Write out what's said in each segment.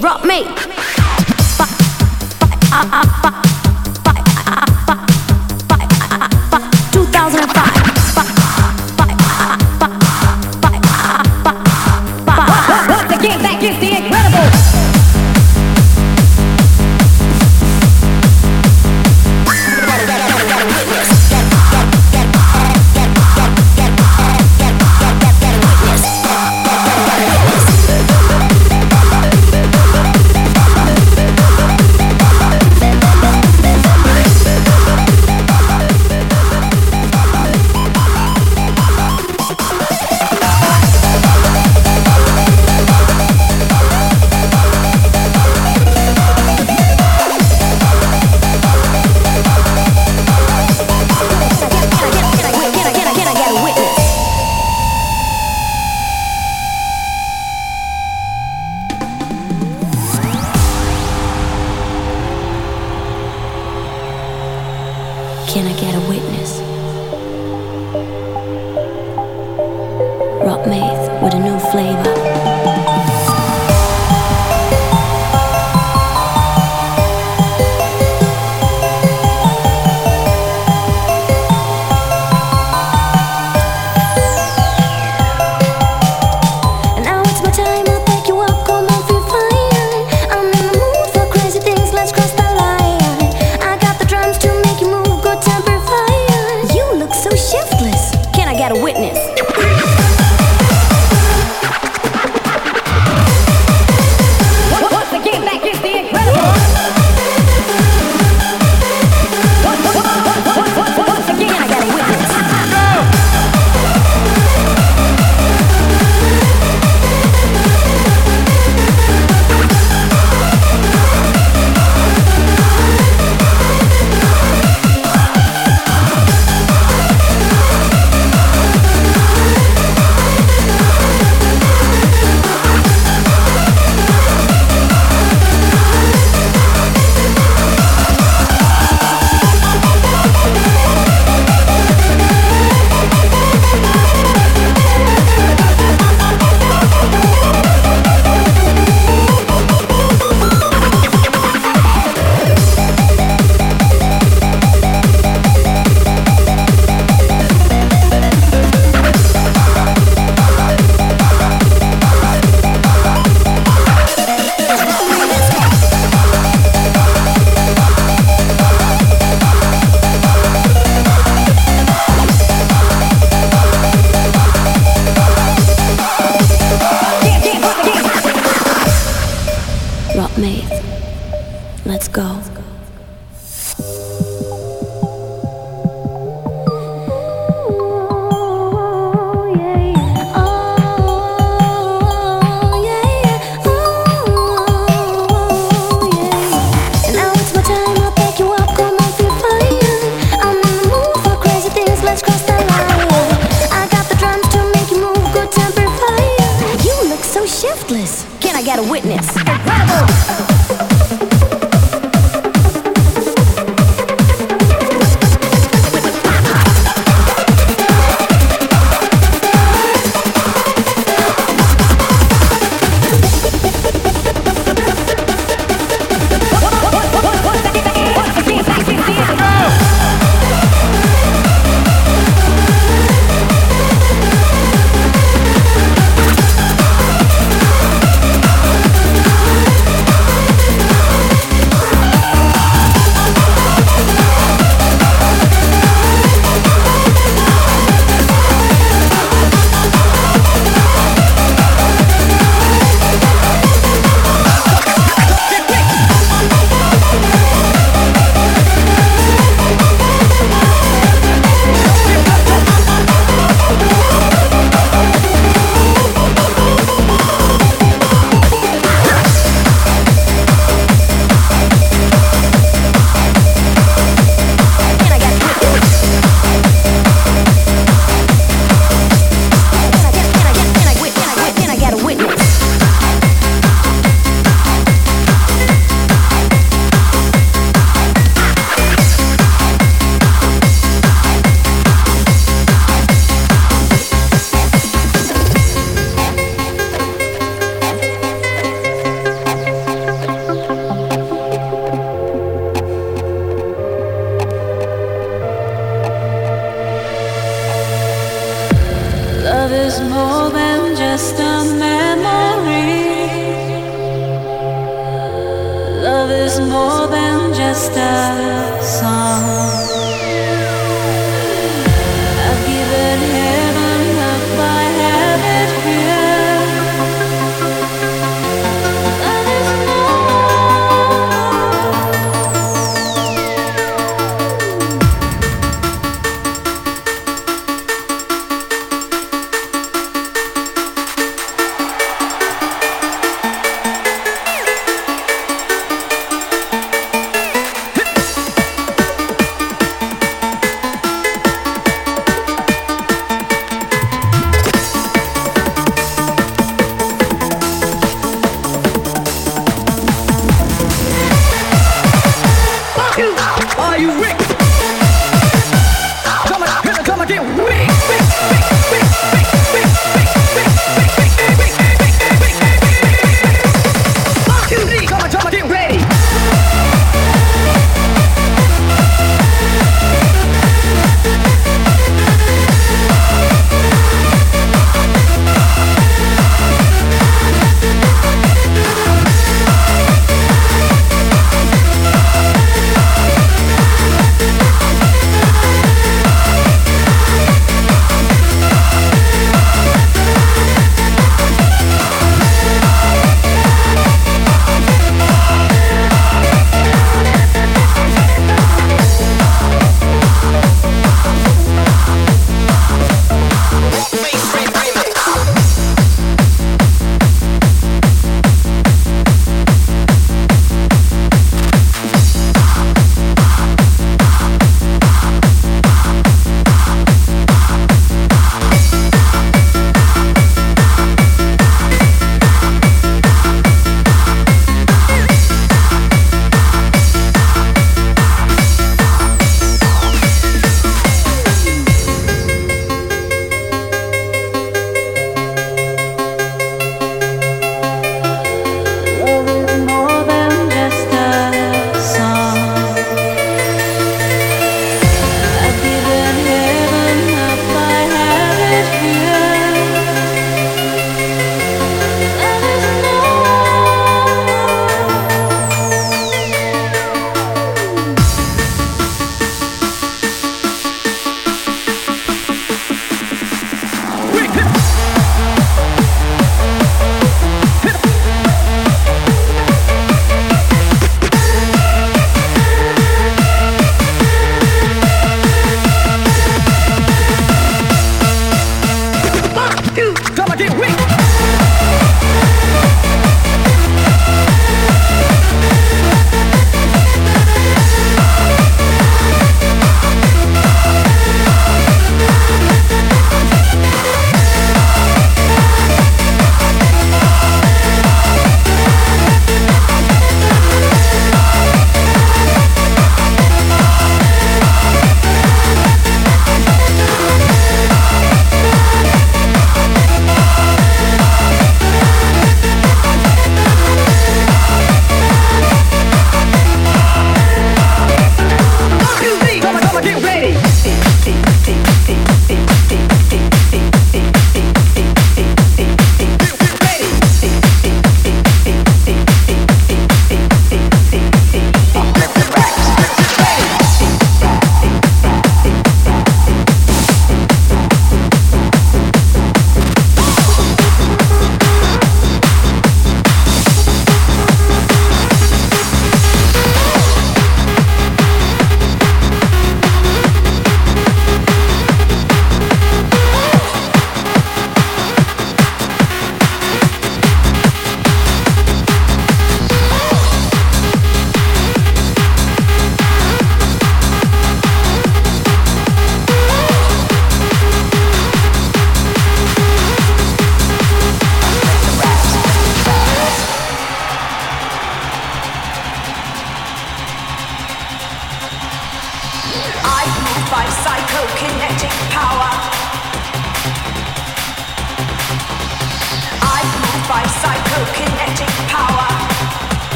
rock me.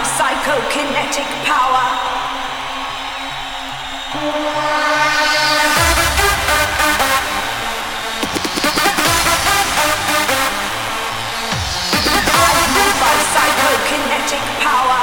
my psychokinetic power. psychokinetic power.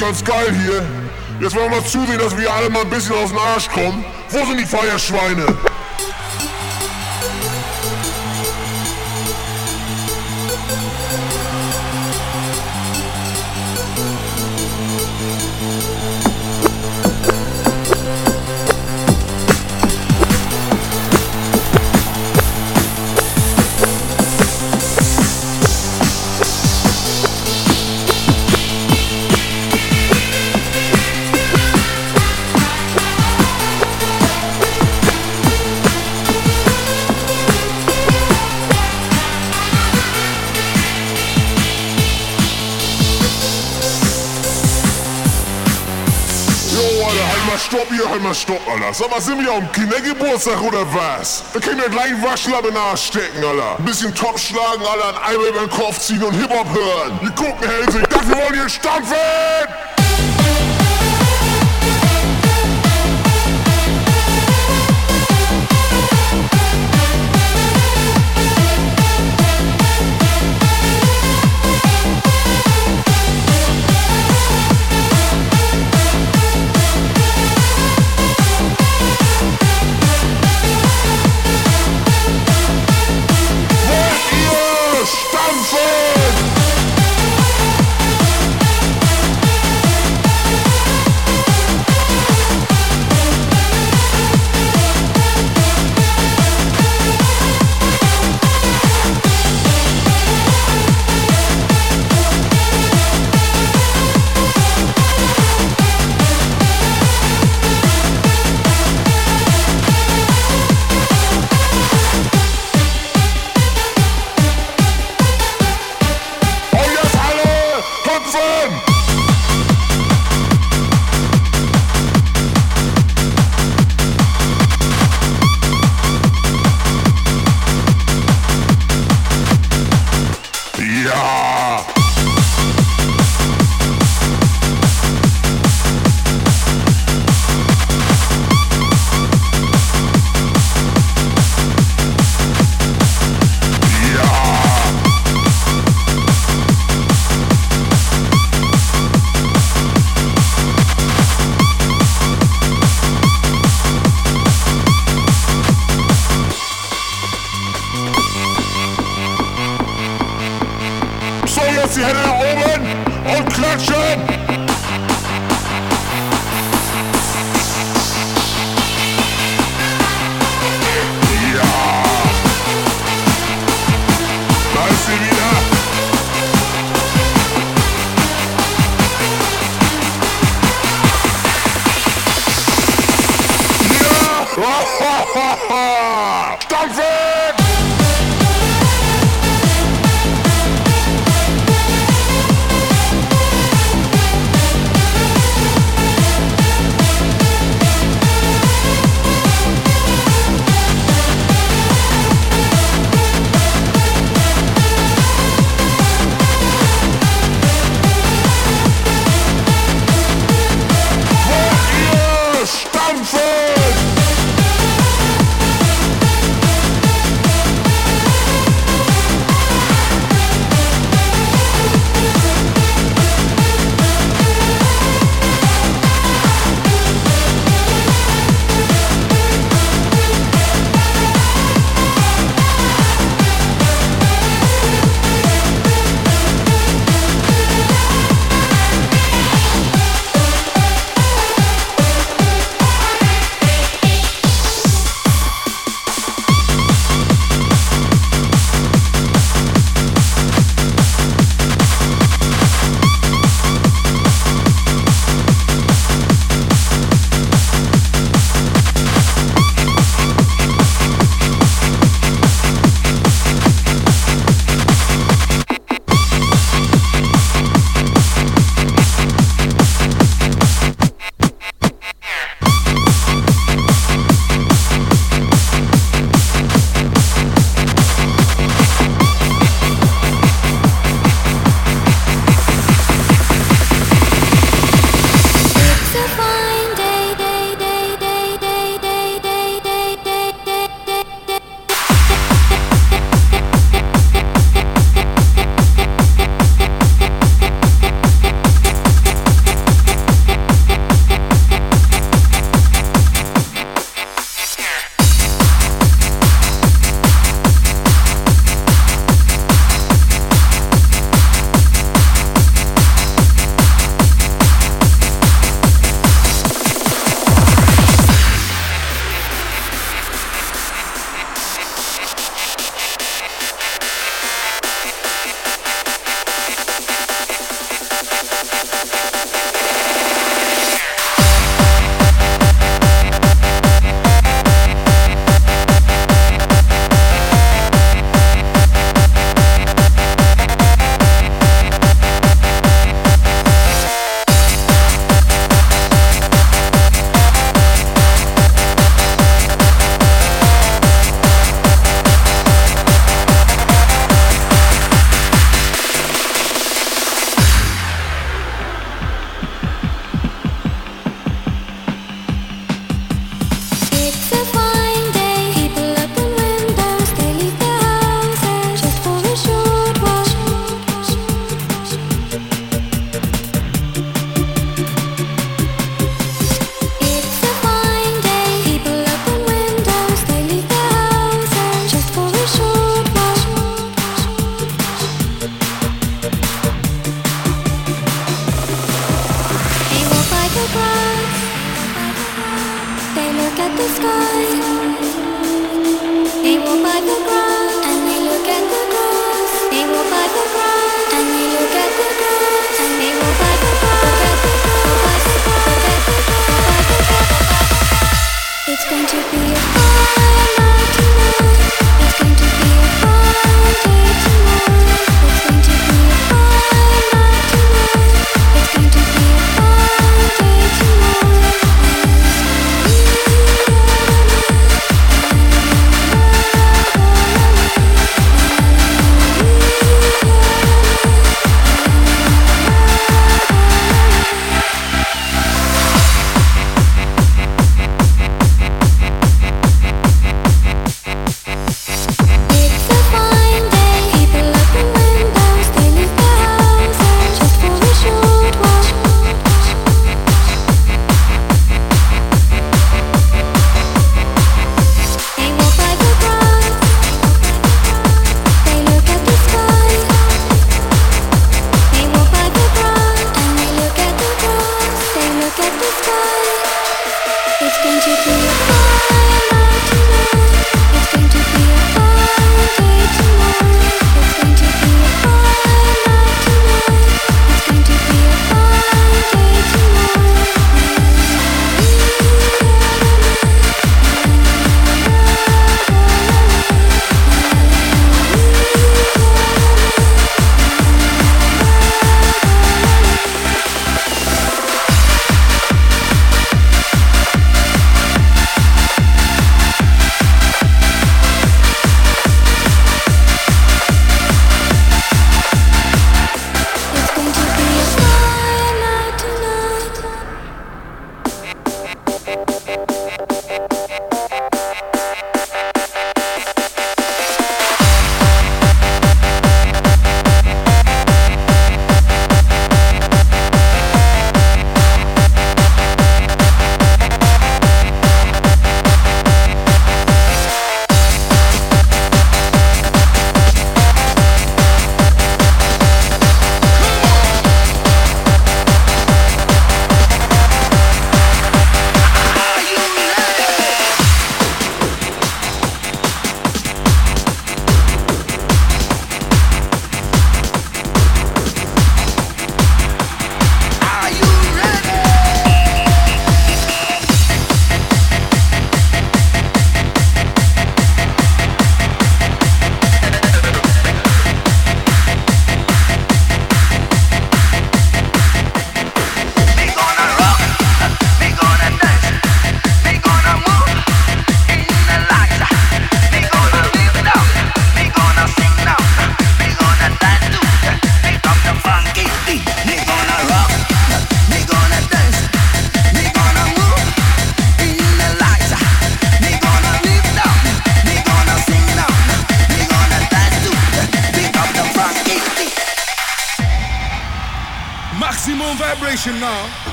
Ganz geil hier. Jetzt wollen wir mal zusehen, dass wir alle mal ein bisschen aus dem Arsch kommen. Wo sind die Feierschweine? Mal stopp, Alter. Sag mal, sind wir am Kindergeburtstag oder was? Da können wir gleich Waschlappe nachstecken, Alter. Ein bisschen Top schlagen, Alter, ein Eimer über den Kopf ziehen und Hip-Hop hören. Wir gucken, Helsing, dafür wollen wir stampfen! Jetzt die Hände nach oben und klatschen!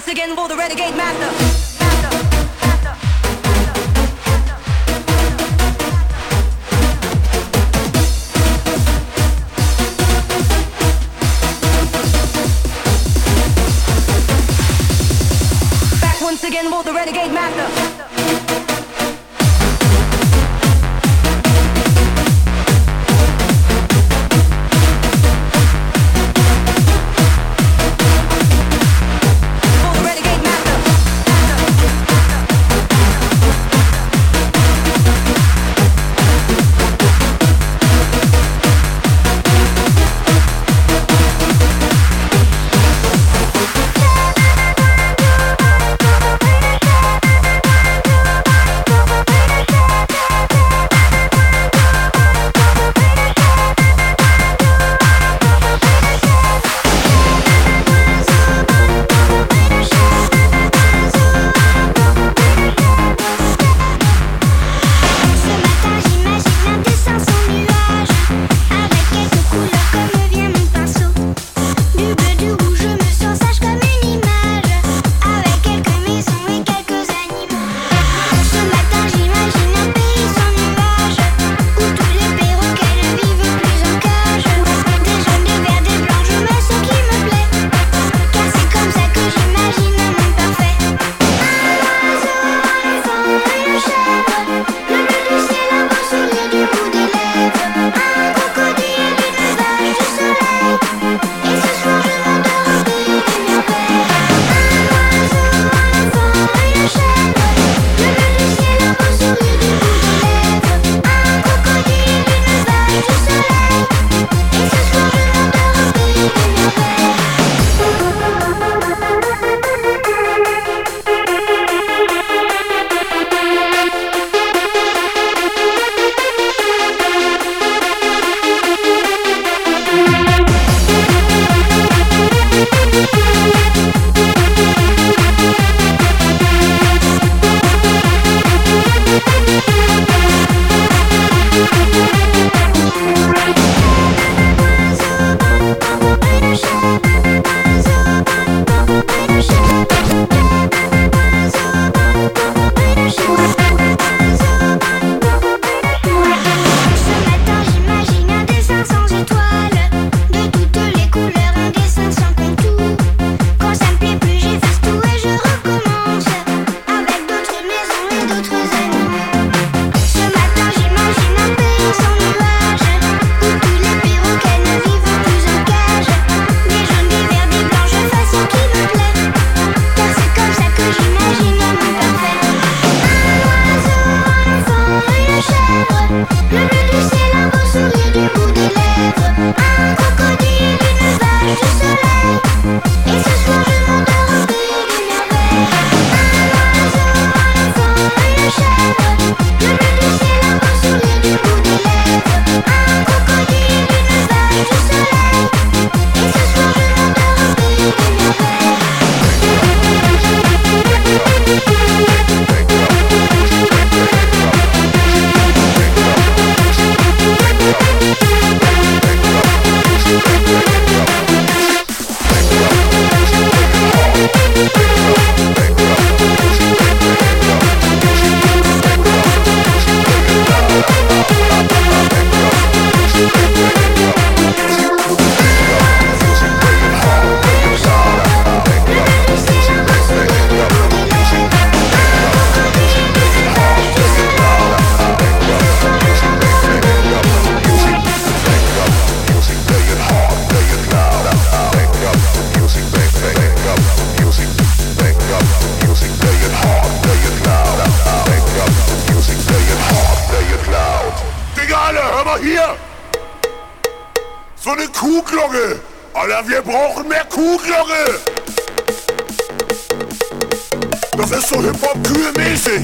Once again for the renegade master. hier! So eine Kuhglocke! Alter, wir brauchen mehr Kuhglocke! Das ist so Hip-Hop-Kühe-mäßig!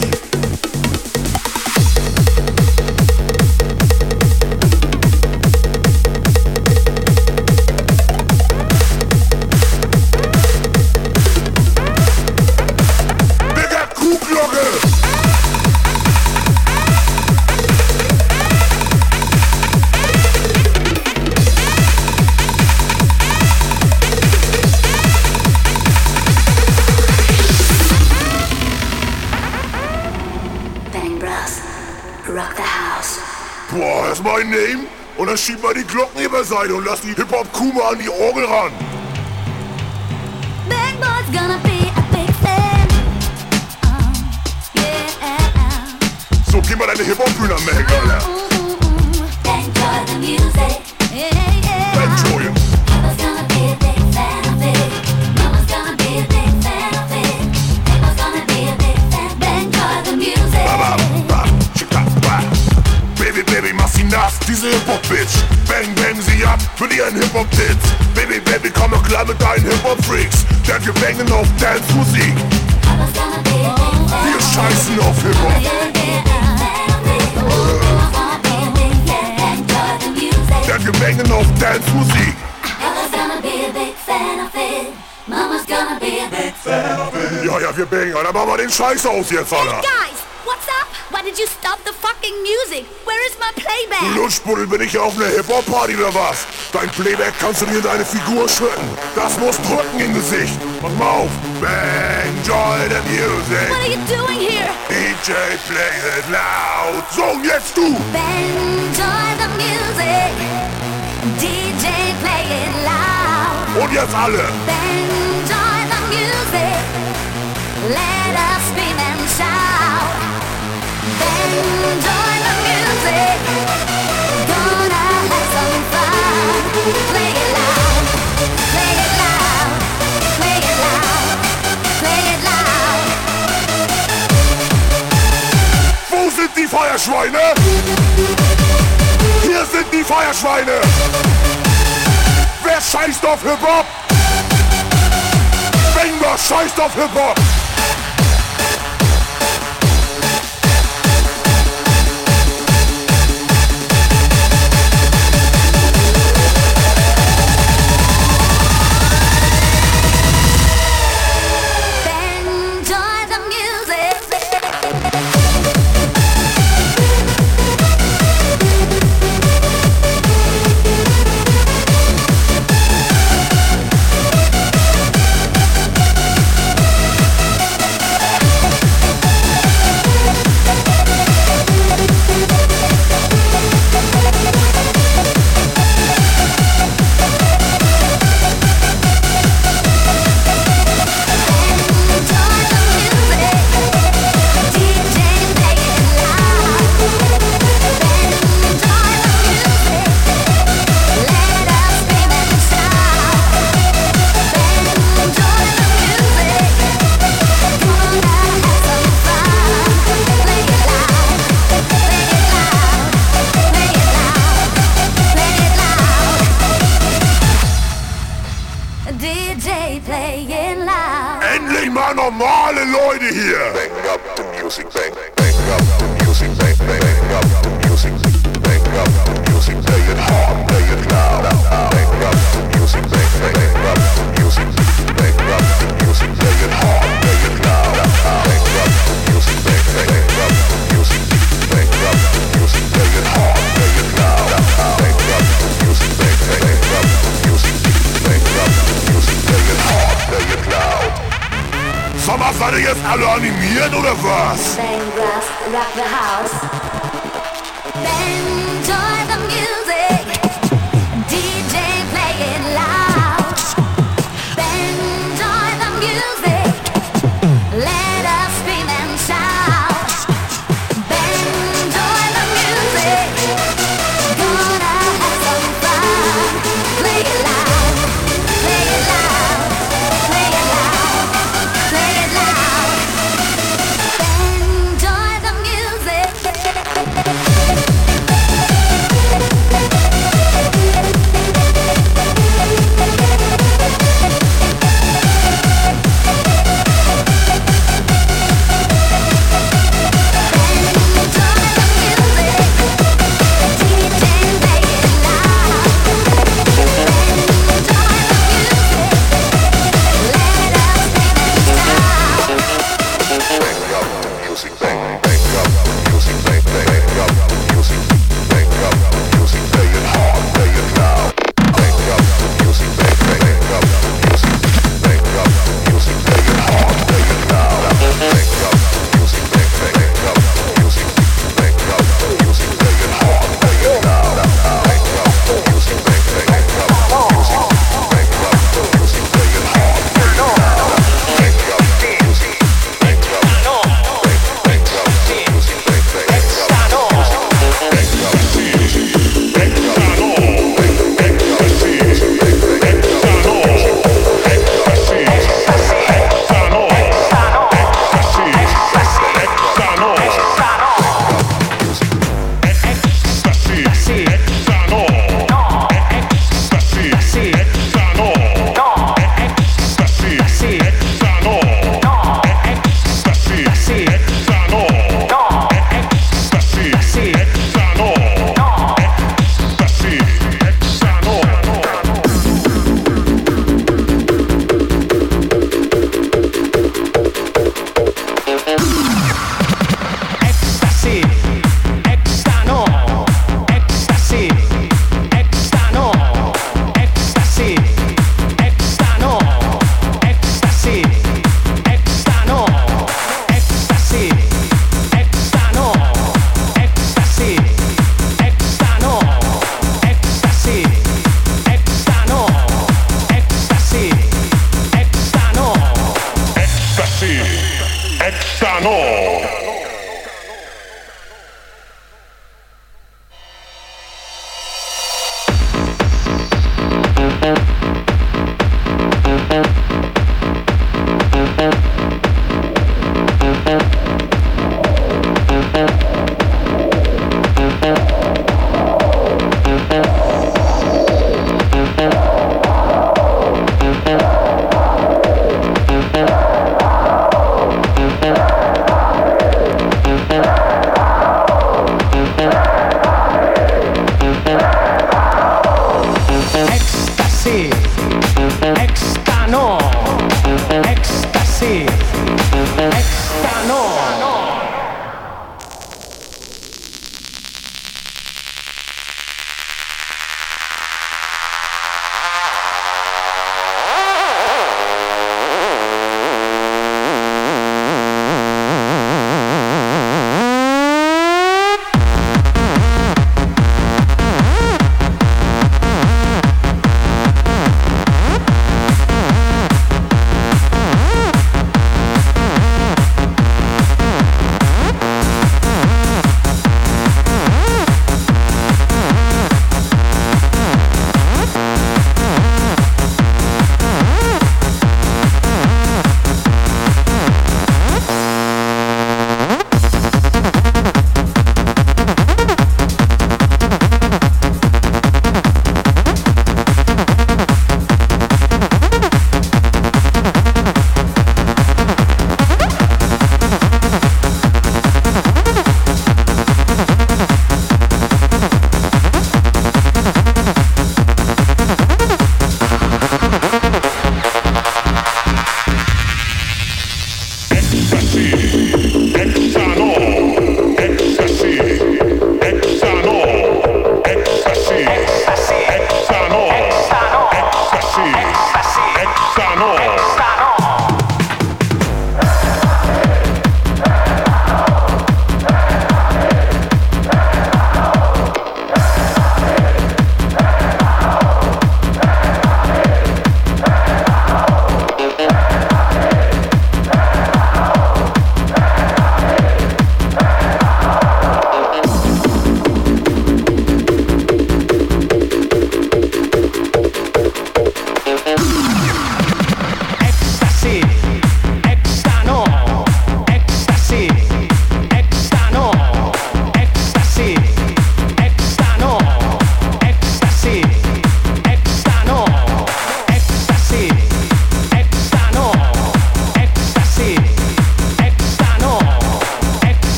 Mein Name. Und dann schieb mal die Glocken über Seite und lass die Hip-Hop-Kuh mal an die Orgel ran. Big boy's gonna be a big fan. Oh, yeah. So, geh mal deine Hip-Hop-Bühne am Alter. Nass, diese Hip-Hop-Bitch. Bang, bang sie ab mit ihren Hip-Hop-Tits. Baby, Baby, komm doch klar mit deinen Hip-Hop-Freaks. Denn wir bangen auf Dance-Musik. Papa's gonna be a big fan. Wir scheißen auf Hip-Hop. Yeah, yeah. Fan of it. Mama's gonna be a big fan. Enjoy the music. Denn wir bangen auf Dance-Musik. Papa's gonna be a big fan of it. Mama's gonna be a big Ja, ja, wir bangen, Alter. Mach mal den Scheiß aus jetzt, Alter. Guys, what's up? Why did you stop the fucking music? Du playback? Lutschbuddel, bin ich auf einer Hip-Hop-Party oder was? Dein Playback kannst du dir in deine Figur schütten. Das muss drücken im Gesicht. Mal auf. Bang, joy the music. What are you doing here? DJ, play it loud. So, und jetzt du. Enjoy the music. DJ, play it loud. Und jetzt alle. Enjoy Feuerschweine? Hier sind die Feuerschweine. Wer scheißt auf Hip-Hop? Banger scheißt auf Hip-Hop. Ihr jetzt alle animiert oder was? Bang glass, rock the house. Enjoy the music.